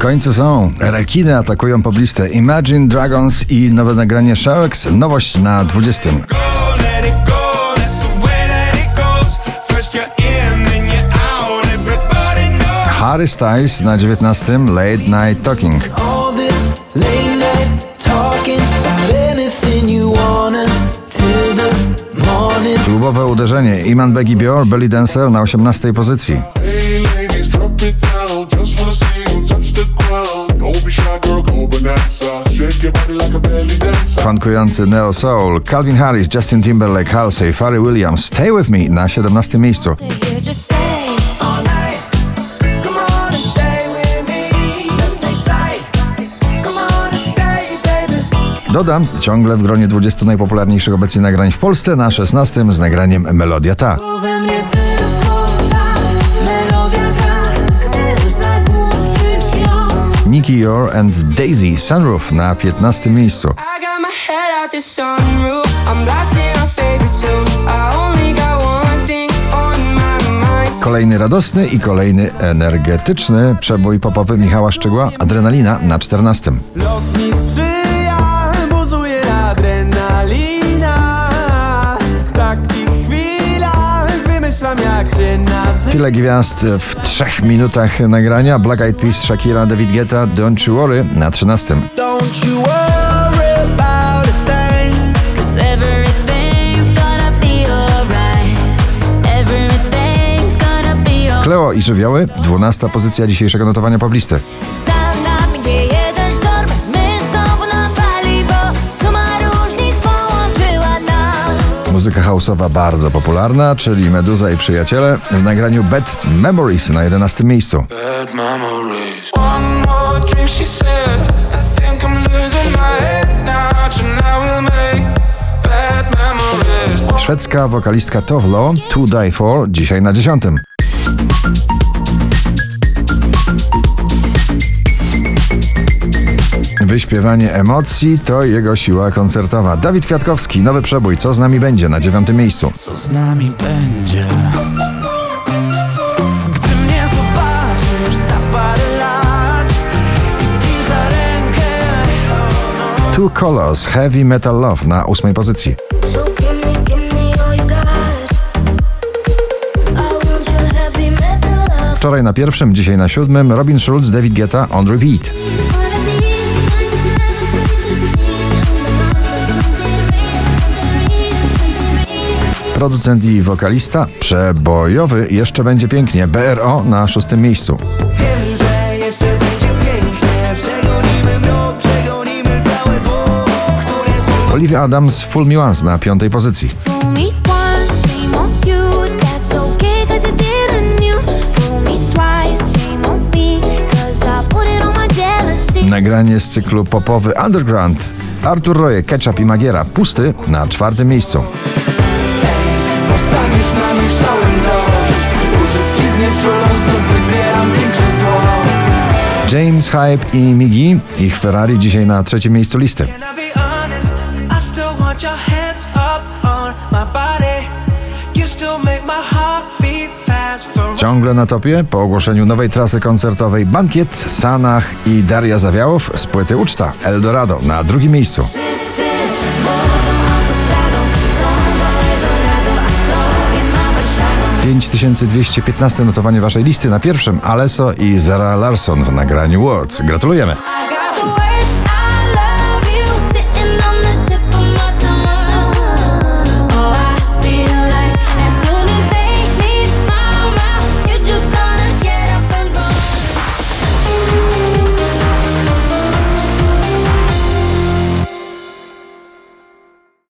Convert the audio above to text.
Końcu są. Rekiny atakują pobliste Imagine Dragons i nowe nagranie Sharks. Nowość na 20. go, let it go. That's the way that it goes. First you're in, then you're out. Everybody knows. Harry Styles na 19. Late Night Talking. Klubowe uderzenie Iman Beggy Bior, Belly Dancer na 18. pozycji. Funkujący Neo Soul, Calvin Harris, Justin Timberlake, Halsey, Pharrell Williams, Stay With Me na 17. miejscu. Dodam, ciągle w gronie 20 najpopularniejszych obecnie nagrań w Polsce na 16. z nagraniem Melodia Ta. Nicky Yor and Daisy Sunroof na 15. miejscu. Out the sunroof. I'm blasting our favorite tunes. I only got one thing on my mind. Kolejny radosny i kolejny energetyczny przebój popowy Michała Szczegła Adrenalina na 14. Los mi sprzyja, buzuje adrenalina. W takich chwilach wymyślam jak się nazywa. Tyle gwiazd w trzech minutach nagrania. Black Eyed Peas, Shakira, David Guetta, Don't You Worry na 13. Don't you worry Kleo i Żywioły, 12 pozycja dzisiejszego notowania poblisty. Muzyka houseowa bardzo popularna, czyli Meduza i Przyjaciele w nagraniu Bad Memories na 11 miejscu. Szwedzka wokalistka Tovlo, To Die For, dzisiaj na 10. Wyśpiewanie emocji to jego siła koncertowa. Dawid Kwiatkowski, nowy przebój, co z nami będzie na dziewiątym miejscu. Co z nami będzie? Two Colors, Heavy Metal Love na ósmej pozycji. Wczoraj na pierwszym, dzisiaj na siódmym Robin Schulz, David Guetta, On Repeat. Producent i wokalista przebojowy jeszcze będzie pięknie. BRO na szóstym miejscu. Wiem, że jeszcze będzie pięknie. Przegonimy mrok, przegonimy całe zło, które w Olivia Adams, Full Me Once na piątej pozycji. Nagranie z cyklu popowy Underground. Artur Roje, Ketchup i Magiera. Pusty na czwartym miejscu. Szałem dość Używki z nieczulą znów wybieram większe zło James Hype i Miggy. Ich Ferrari dzisiaj na trzecim miejscu listy. Ciągle na topie po ogłoszeniu nowej trasy koncertowej Bankiet, Sanach i Daria Zawiałow z płyty Uczta Eldorado na drugim miejscu. 5215 notowanie waszej listy na pierwszym Aleso i Zara Larson w nagraniu Words. Gratulujemy.